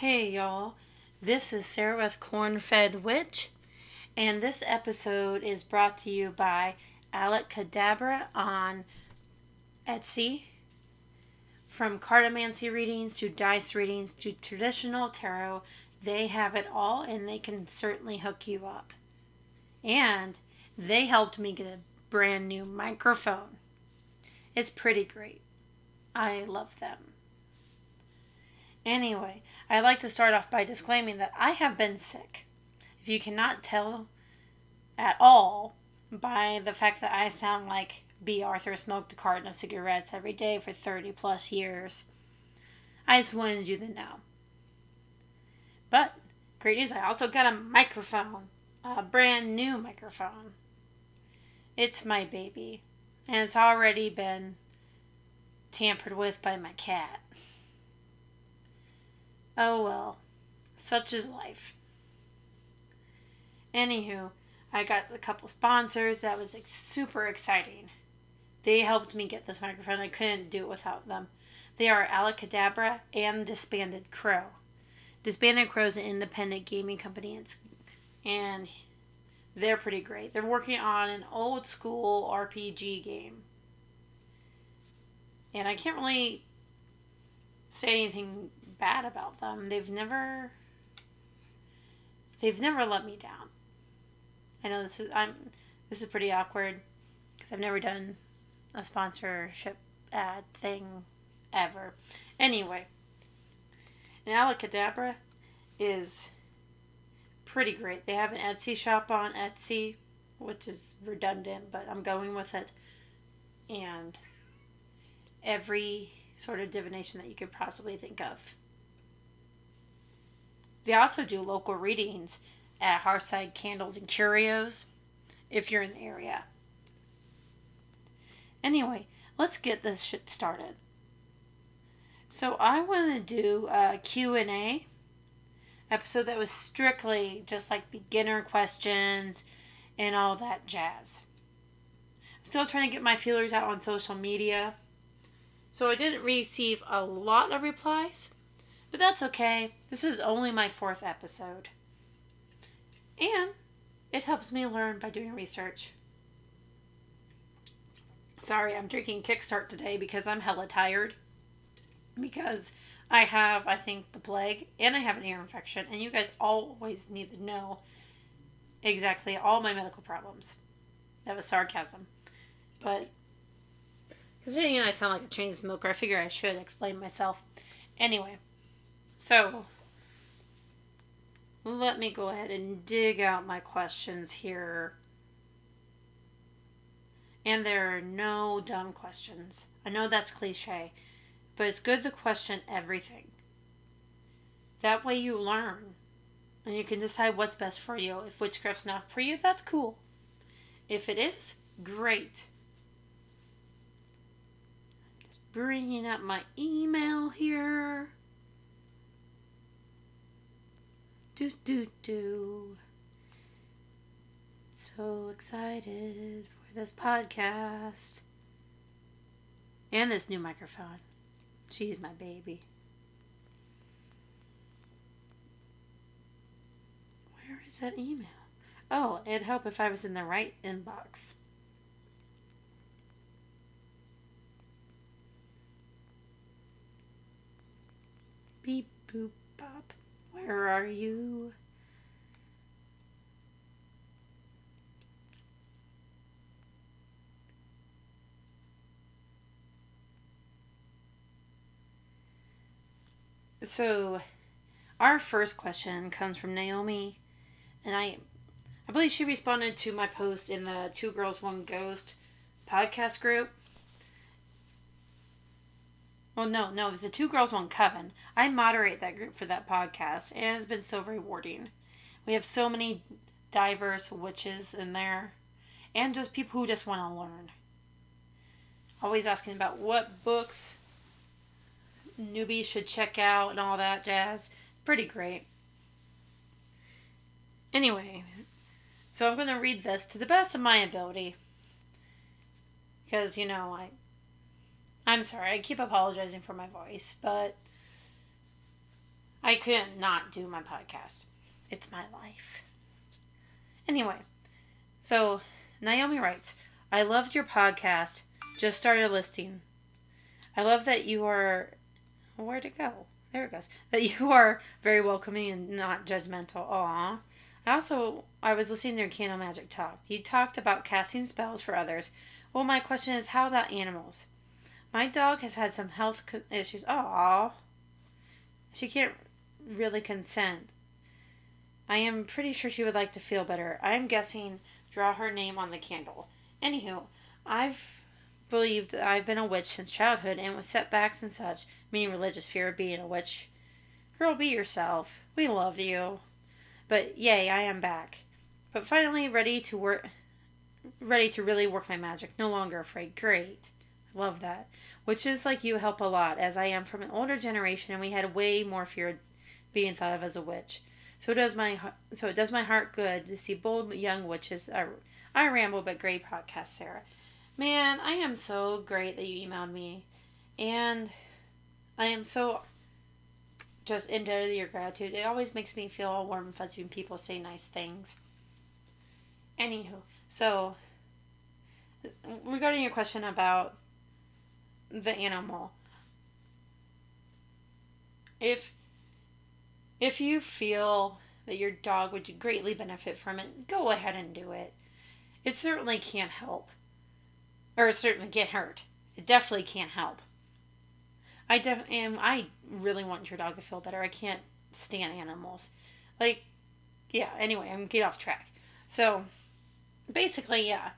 Hey y'all, this is Sarah with Corn-Fed Witch, and this episode is brought to you by Alacadabra on Etsy. From cartomancy readings to dice readings to traditional tarot, they have it all and they can certainly hook you up. And they helped me get a brand new microphone. It's pretty great. I love them. Anyway, I'd like to start off by disclaiming that I have been sick. If you cannot tell at all by the fact that I sound like Bea Arthur smoked a carton of cigarettes every day for 30 plus years, I just wanted you to know. But, great news, I also got a microphone, a brand new microphone. It's my baby, and it's already been tampered with by my cat. Oh well, such is life. Anywho, I got a couple sponsors. That was like, super exciting. They helped me get this microphone. I couldn't do it without them. They are Alacadabra and Disbanded Crow. Disbanded Crow is an independent gaming company, and they're pretty great. They're working on an old school RPG game. And I can't really say anything bad about them. They've never they've never let me down. I know this is I'm this is pretty awkward because I've never done a sponsorship ad thing ever. Anyway, and Alacadabra is pretty great. They have an Etsy shop on Etsy, which is redundant, but I'm going with it. And every sort of divination that you could possibly think of. They also do local readings at Hearthside Candles and Curios if you're in the area. Anyway, let's get this shit started. So I want to do a Q&A episode that was strictly just like beginner questions and all that jazz. I'm still trying to get my feelers out on social media. So I didn't receive a lot of replies, but that's okay. This is only my fourth episode. And it helps me learn by doing research. Sorry, I'm drinking Kickstart today because I'm hella tired. Because I have, I think, the plague and I have an ear infection, and you guys always need to know exactly all my medical problems. That was sarcasm. But considering I sound like a chain smoker, I figure I should explain myself. Anyway, so, let me go ahead and dig out my questions here. And there are no dumb questions. I know that's cliche, but it's good to question everything. That way you learn and you can decide what's best for you. If witchcraft's not for you, that's cool. If it is, great. Just bringing up my email here. Do do do. So excited for this podcast. And this new microphone. She's my baby. Where is that email? Oh, it'd help if I was in the right inbox. Beep boop bop. Where are you? So, our first question comes from Naomi, and I, I believe she responded to my post in the Two Girls One Ghost podcast group. Well, no, no, it was the Two Girls One Coven. I moderate that group for that podcast, and it's been so rewarding. We have so many diverse witches in there, and just people who just want to learn. Always asking about what books newbies should check out and all that jazz. Pretty great. Anyway, so I'm going to read this to the best of my ability. Because, you know, I I'm sorry, I keep apologizing for my voice, but I couldn't not do my podcast. It's my life. Anyway, so Naomi writes, I loved your podcast. Just started listening. I love that you are. Where'd it go? There it goes. That you are very welcoming and not judgmental. Aw. I also I was listening to your candle magic talk. You talked about casting spells for others. Well, my question is, how about animals? My dog has had some health issues. Aw. She can't really consent. I am pretty sure she would like to feel better. I am guessing draw her name on the candle. Anywho, I've believed that I've been a witch since childhood and with setbacks and such, meaning religious fear of being a witch. Girl, be yourself. We love you. But yay, I am back. But finally ready to work ready to really work my magic. No longer afraid. Great. Love that. Witches like you help a lot, as I am from an older generation and we had way more fear being thought of as a witch. So it does my so it does my heart good to see bold young witches. I, I ramble, but great podcast, Sarah. Man, I am so great that you emailed me, and I am so just into your gratitude. It always makes me feel all warm and fuzzy when people say nice things. Anywho, so regarding your question about the animal, if if you feel that your dog would greatly benefit from it, go ahead and do it. It certainly can't help, or it certainly get hurt. It definitely can't help. I def am I really want your dog to feel better. I can't stand animals. Like, yeah. Anyway, I'm get off track. So, basically, yeah,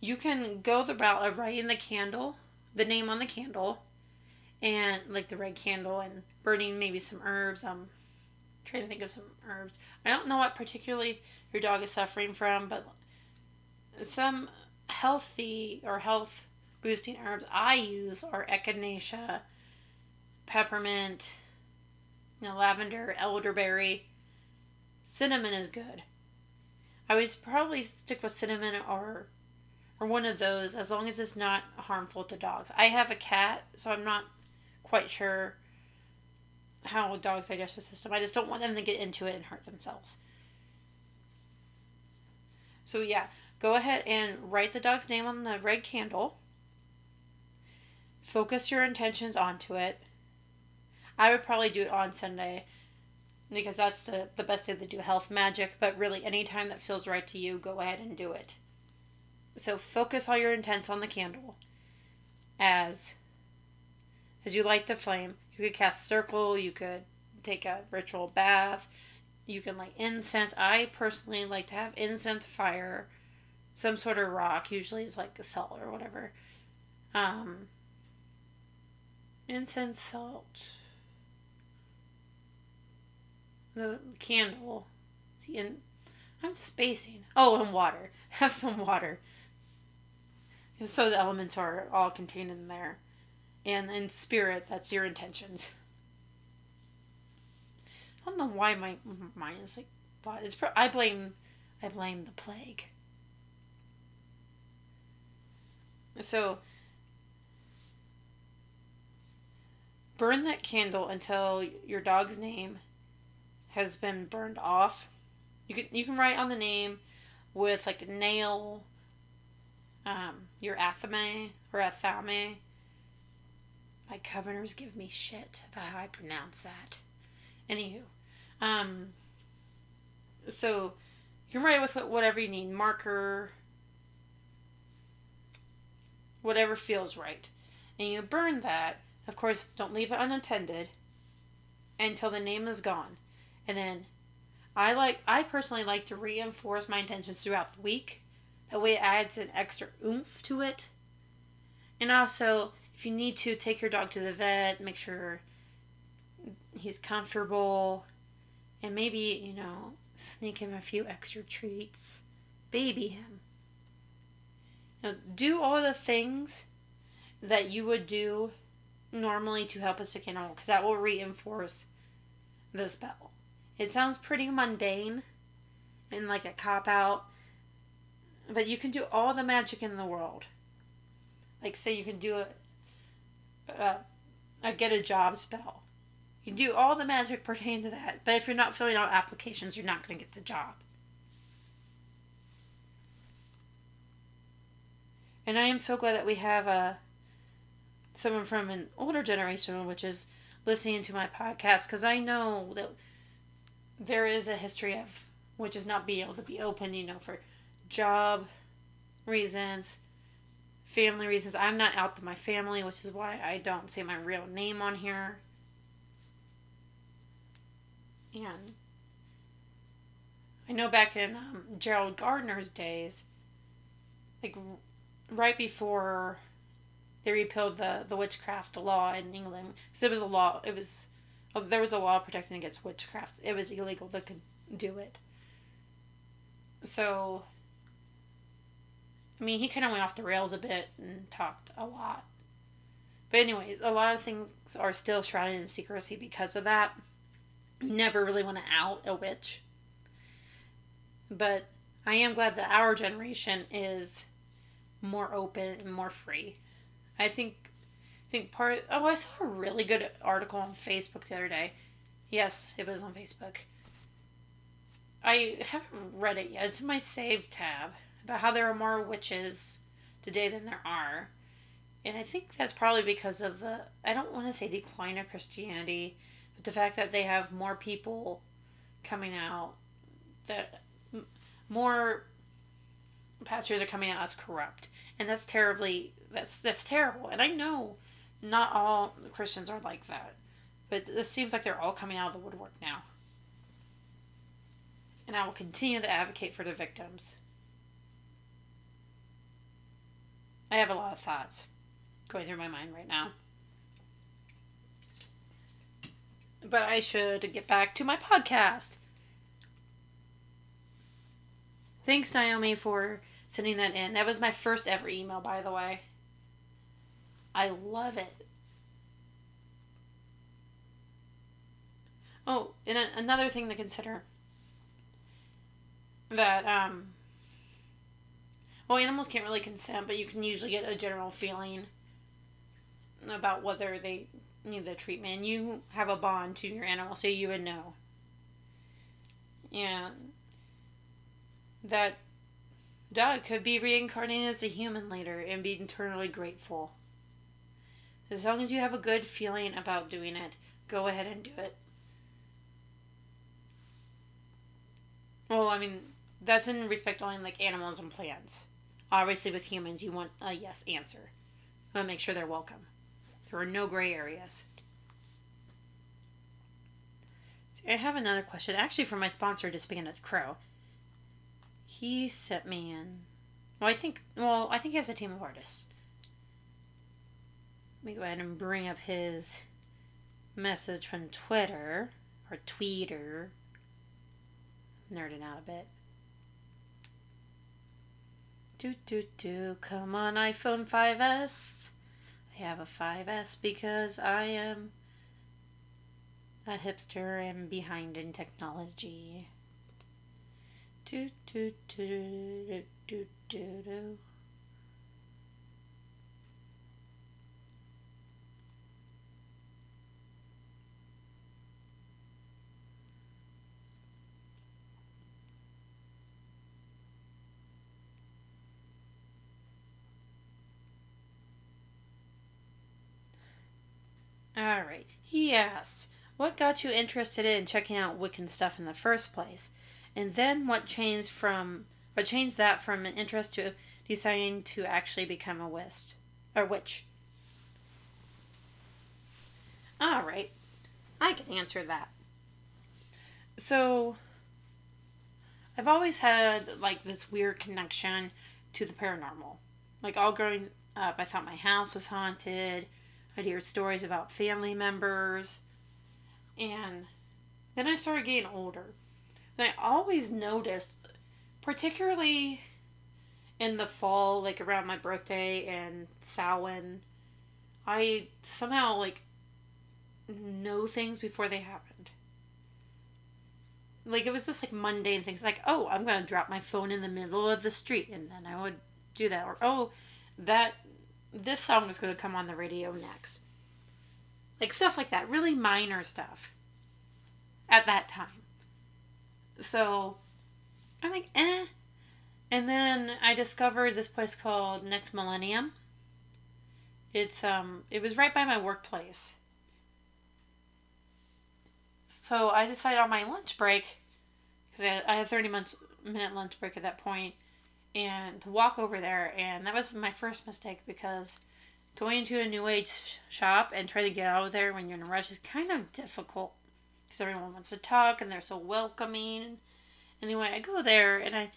you can go the route of writing the candle, the name on the candle, and like the red candle, and burning maybe some herbs. Um, trying to think of some herbs. I don't know what particularly your dog is suffering from, but some healthy or health boosting herbs I use are echinacea, peppermint, you know, lavender, elderberry. Cinnamon is good. I would probably stick with cinnamon or or one of those as long as it's not harmful to dogs. I have a cat, so I'm not quite sure how dogs digest the system. I just don't want them to get into it and hurt themselves. So yeah, go ahead and write the dog's name on the red candle. Focus your intentions onto it. I would probably do it on Sunday because that's the, the best day to do health magic, but really anytime that feels right to you, go ahead and do it. So focus all your intents on the candle as as you light the flame you could cast circle, you could take a ritual bath, you can light incense. I personally like to have incense fire, some sort of rock, usually it's like a salt or whatever. Um, incense, salt, the candle. See, and I'm spacing. Oh, and water. Have some water. So the elements are all contained in there and in spirit, that's your intentions. I don't know why my mind is like, but it's pro- I blame, I blame the plague. So, burn that candle until your dog's name has been burned off. You can you can write on the name with like a nail, um, your athame or athame, my governors give me shit about how I pronounce that. Anywho, um, so you can write with whatever you need, marker, whatever feels right, and you burn that. Of course, don't leave it unattended until the name is gone, and then I like I personally like to reinforce my intentions throughout the week. That way, it adds an extra oomph to it, and also if you need to, take your dog to the vet, make sure he's comfortable, and maybe, you know, sneak him a few extra treats, baby him. You know, do all the things that you would do normally to help a sick animal because that will reinforce the spell. It sounds pretty mundane and like a cop out, but you can do all the magic in the world. Like, say you can do a, uh, I get a job spell. You can do all the magic pertaining to that, but if you're not filling out applications, you're not going to get the job. And I am so glad that we have uh, someone from an older generation, which is listening to my podcast, because I know that there is a history of which is not being able to be open, you know, for job reasons, family reasons. I'm not out to my family, which is why I don't say my real name on here. And I know back in um, Gerald Gardner's days, like right before they repealed the, the witchcraft law in England, because it was a law, it was, oh, there was a law protecting against witchcraft. It was illegal to do it. So, I mean, he kind of went off the rails a bit and talked a lot. But, anyways, a lot of things are still shrouded in secrecy because of that never really want to out a witch. But I am glad that our generation is more open and more free. I think I think part oh I saw a really good article on Facebook the other day. Yes, it was on Facebook. I haven't read it yet. It's in my save tab about how there are more witches today than there are. And I think that's probably because of the I don't want to say decline of Christianity but the fact that they have more people coming out, that more pastors are coming out as corrupt, and that's terribly that's that's terrible. And I know not all Christians are like that, but it seems like they're all coming out of the woodwork now. And I will continue to advocate for the victims. I have a lot of thoughts going through my mind right now. but I should get back to my podcast. Thanks, Naomi, for sending that in. That was my first ever email, by the way. I love it. Oh, and a- another thing to consider that, um, well, animals can't really consent, but you can usually get a general feeling about whether they need the treatment. You have a bond to your animal, so you would know. And that dog could be reincarnated as a human later and be eternally grateful. As long as you have a good feeling about doing it, go ahead and do it. Well, I mean, that's in respect only like animals and plants. Obviously, with humans, you want a yes answer. You want to make sure they're welcome. There are no gray areas. I have another question, actually from my sponsor, Disbanded Crow. He sent me in. Well, I think. Well, I think he has a team of artists. Let me go ahead and bring up his message from Twitter or Tweeter. Nerding out a bit. Do do do. Come on, iPhone 5S. I have a 5S because I am a hipster and behind in technology. Do do do do do do do. All right. He asks, what got you interested in checking out Wiccan stuff in the first place? And then what changed from what changed that from an interest to deciding to actually become a witch or witch? All right. I can answer that. So I've always had like this weird connection to the paranormal. Like all growing up, I thought my house was haunted. I'd hear stories about family members. And then I started getting older. And I always noticed, particularly in the fall, like around my birthday and Samhain, I somehow like know things before they happened. Like it was just like mundane things, like oh, I'm gonna drop my phone in the middle of the street, and then I would do that, or oh, that this song is gonna come on the radio next. Like stuff like that, really minor stuff at that time. So I'm like, eh. And then I discovered this place called Next Millennium. It's um it was right by my workplace. So I decided on my lunch break because I, I had 30 minutes minute lunch break at that point and to walk over there and that was my first mistake because going into a new age shop and trying to get out of there when you're in a rush is kind of difficult because everyone wants to talk and they're so welcoming. Anyway i go there and i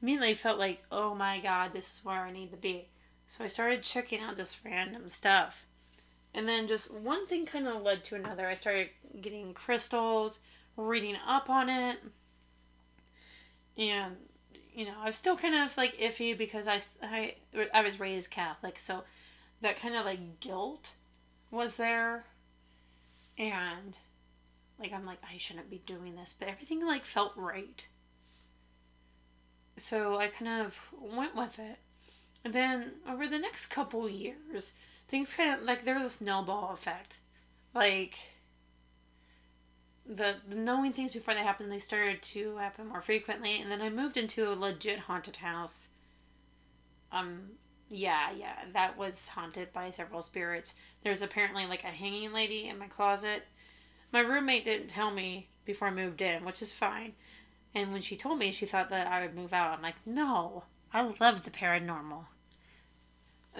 immediately felt like oh my god this is where i need to be. So i started checking out just random stuff. And then just one thing kind of led to another. I started getting crystals reading up on it. And you know, I'm still kind of like iffy because I, I, I was raised Catholic, so that kind of like guilt was there. And like, I'm like, I shouldn't be doing this, but everything like felt right. So I kind of went with it. And then over the next couple years, things kind of like there was a snowball effect. Like, the, the knowing things before they happened, they started to happen more frequently. And then I moved into a legit haunted house. Um, yeah, yeah, that was haunted by several spirits. There's apparently like a hanging lady in my closet. My roommate didn't tell me before I moved in, which is fine. And when she told me, she thought that I would move out. I'm like, no, I love the paranormal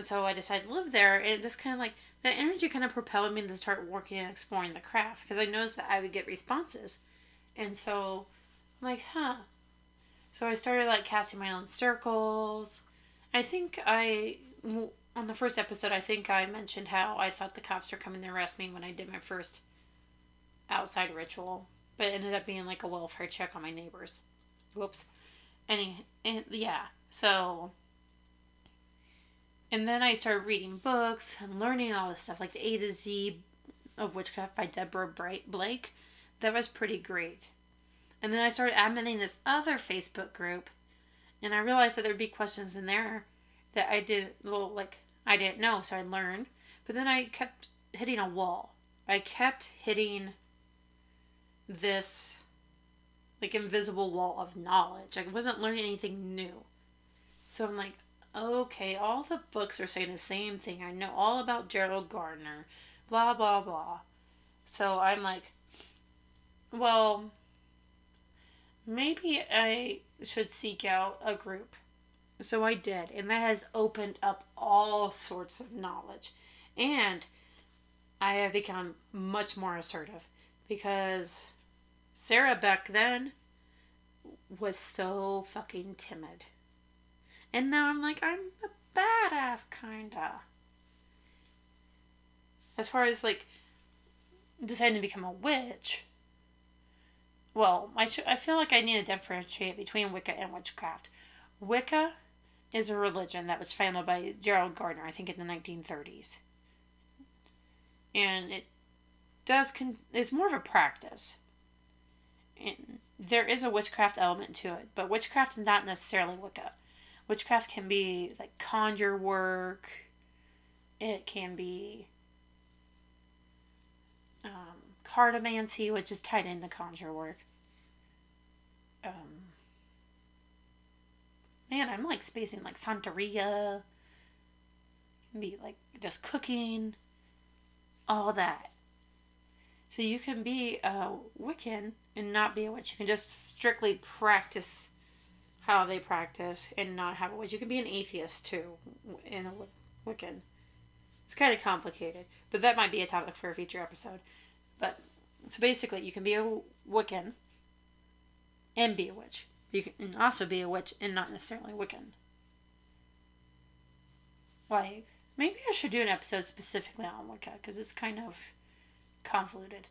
so I decided to live there. And just kind of like that energy kind of propelled me to start working and exploring the craft because I noticed that I would get responses. And so I'm like, huh. So I started like casting my own circles. I think I, on the first episode, I think I mentioned how I thought the cops were coming to arrest me when I did my first outside ritual, but it ended up being like a welfare check on my neighbors. Whoops. Any, and yeah. So and then I started reading books and learning all this stuff, like the A to Z of Witchcraft by Deborah Bright Blake. That was pretty great. And then I started admitting this other Facebook group, and I realized that there'd be questions in there that I didn't, well, like I didn't know, so I learned. But then I kept hitting a wall. I kept hitting this like invisible wall of knowledge. I wasn't learning anything new. So I'm like, okay, all the books are saying the same thing. I know all about Gerald Gardner, blah, blah, blah. So I'm like, well, maybe I should seek out a group. So I did, and that has opened up all sorts of knowledge. And I have become much more assertive because Sarah back then was so fucking timid. And now I'm like, I'm a badass, kinda. As far as like deciding to become a witch, well, I, sh- I feel like I need to differentiate between Wicca and witchcraft. Wicca is a religion that was founded by Gerald Gardner, I think in the 1930s. And it does, con- it's more of a practice. And there is a witchcraft element to it, but witchcraft is not necessarily Wicca witchcraft can be like conjure work. It can be um, cartomancy, which is tied into conjure work. Um, man, I'm like spacing like Santeria. Can be like just cooking, all that. So you can be a Wiccan and not be a witch. You can just strictly practice how they practice and not have a witch. You can be an atheist too in a Wiccan. It's kind of complicated, but that might be a topic for a future episode. But so basically, you can be a Wiccan and be a witch. You can also be a witch and not necessarily Wiccan. Like, maybe I should do an episode specifically on Wicca because it's kind of convoluted.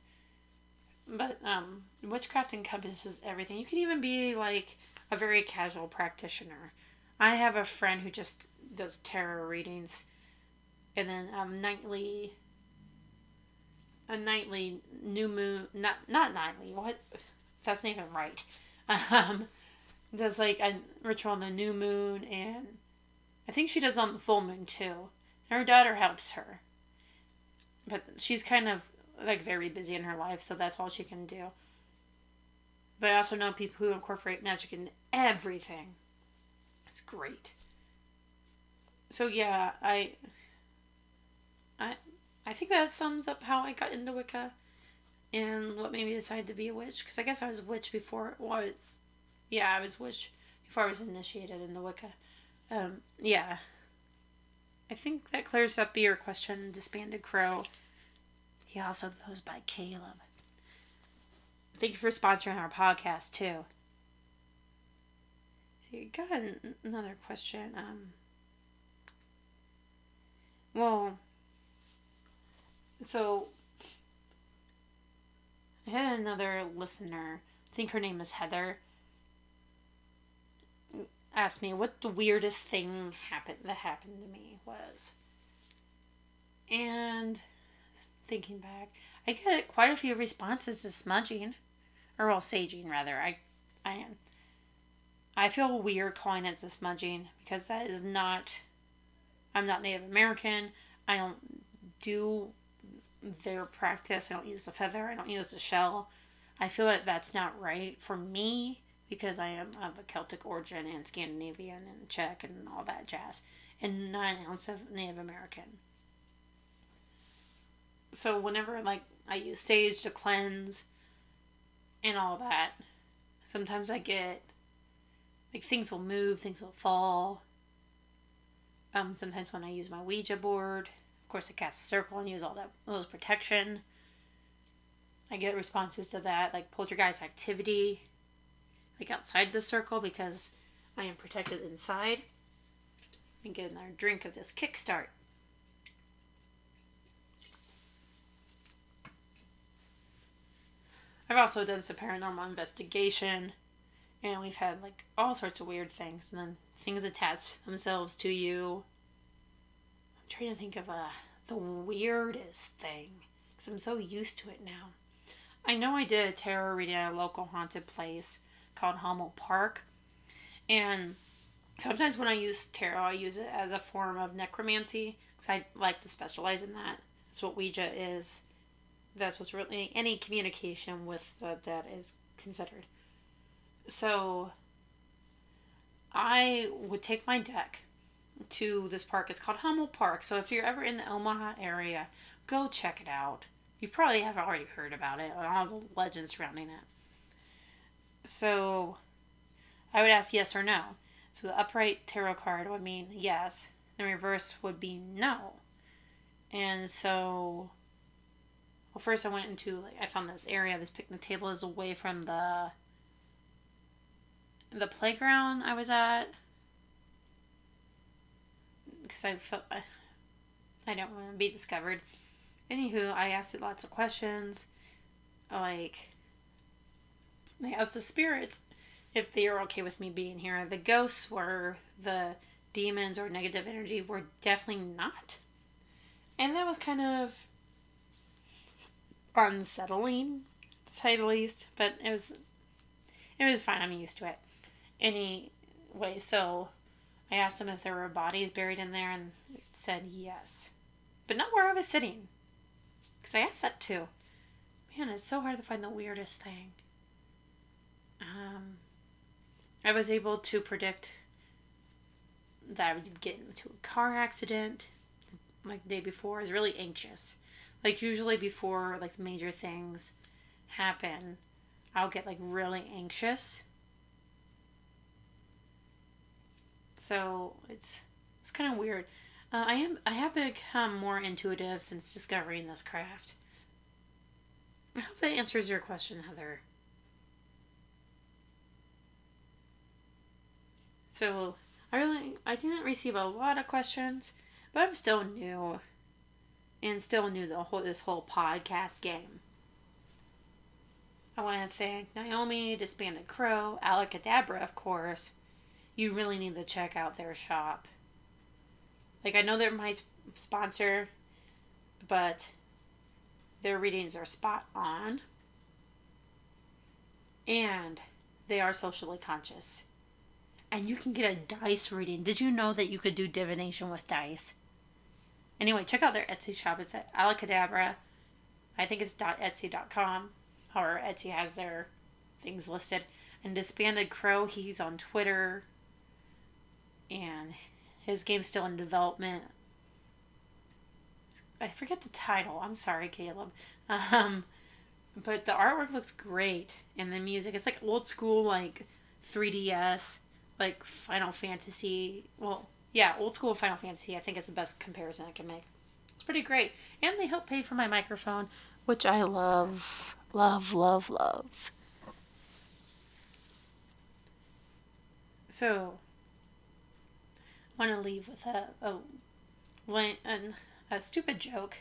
But um, witchcraft encompasses everything. You can even be like a very casual practitioner. I have a friend who just does tarot readings and then um, nightly a nightly new moon not not nightly what that's not even right um does like a ritual on the new moon and i think she does on the full moon too her daughter helps her but she's kind of like very busy in her life, so that's all she can do. But I also know people who incorporate magic in everything. It's great. So yeah, I I I think that sums up how I got into Wicca and what made me decide to be a witch. Because I guess I was a witch before it was. Yeah, I was witch before I was initiated in the Wicca. Um, yeah. I think that clears up your question, Disbanded Crow. He also goes by Caleb. Thank you for sponsoring our podcast, too. See, got another question. Um, well, so I had another listener, I think her name is Heather, asked me what the weirdest thing happened that happened to me was. And thinking back, I get quite a few responses to smudging, or well, saging rather. I, I am. I feel weird calling it the smudging because that is not. I'm not Native American. I don't do their practice. I don't use the feather. I don't use the shell. I feel like that's not right for me because I am of a Celtic origin and Scandinavian and Czech and all that jazz, and not an ounce of Native American. So whenever like I use sage to cleanse and all that, sometimes I get like things will move, things will fall. Um, sometimes when I use my Ouija board, of course, I cast a circle and use all that those protection. I get responses to that, like poltergeist activity, like outside the circle because I am protected inside. And get another drink of this kickstart. I've also done some paranormal investigation, and we've had like all sorts of weird things, and then things attach themselves to you I'm trying to think of a the weirdest thing because I'm so used to it now. I know I did a tarot reading at a local haunted place called Hummel Park, and sometimes when I use tarot, I use it as a form of necromancy because I like to specialize in that. That's what Ouija is. That's what's really any communication with the dead is considered. So I would take my deck to this park. It's called Hummel Park. So if you're ever in the Omaha area, go check it out. You probably have already heard about it, and all the legends surrounding it. So I would ask yes or no. So the upright tarot card would mean yes, the reverse would be no. And so, well, first I went into, like, I found this area, this picnic table is away from the the playground I was at because I felt I, don't want to be discovered. Anywho, I asked it lots of questions. Like, I asked the spirits if they are okay with me being here. The ghosts were, the demons or negative energy were definitely not. And that was kind of unsettling, to say the least. But it was, it was fine. I'm used to it. Anyway, so I asked them if there were bodies buried in there, and it said yes. But not where I was sitting. Because I asked that too. Man, it's so hard to find the weirdest thing. Um, I was able to predict that I would get into a car accident like the day before. I was really anxious. Like usually before like major things happen, I'll get like really anxious So it's it's kind of weird. Uh, I am I have become more intuitive since discovering this craft. I hope that answers your question, Heather. So I really I didn't receive a lot of questions, but I'm still new, and still new the whole this whole podcast game. I want to thank Naomi, Disbanded Crow, Alakadabra, of course, you really need to check out their shop. Like, I know they're my sponsor, but their readings are spot on. And they are socially conscious. And you can get a dice reading. Did you know that you could do divination with dice? Anyway, check out their Etsy shop. It's at Alacadabra. I think it's .etsy.com. Or Etsy has their things listed. And Disbanded Crow, he's on Twitter. And his game's still in development. I forget the title. I'm sorry, Caleb. Um, but the artwork looks great, and the music it's like old school, like 3DS, like Final Fantasy. Well, yeah, old school Final Fantasy. I think it's the best comparison I can make. It's pretty great, and they help pay for my microphone, which I love, love, love, love. So, I want to leave with a, a, a, a stupid joke.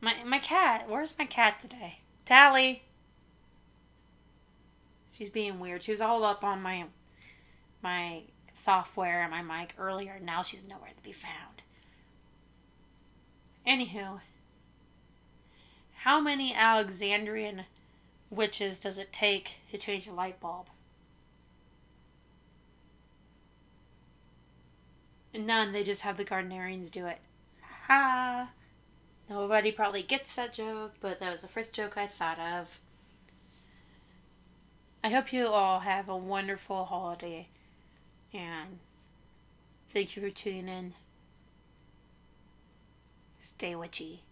My my cat. Where's my cat today? Tally. She's being weird. She was all up on my my software and my mic earlier. Now she's nowhere to be found. Anywho, how many Alexandrian witches does it take to change a light bulb? None. They just have the Gardnerians do it. Ha! Nobody probably gets that joke, but that was the first joke I thought of. I hope you all have a wonderful holiday and thank you for tuning in. Stay witchy.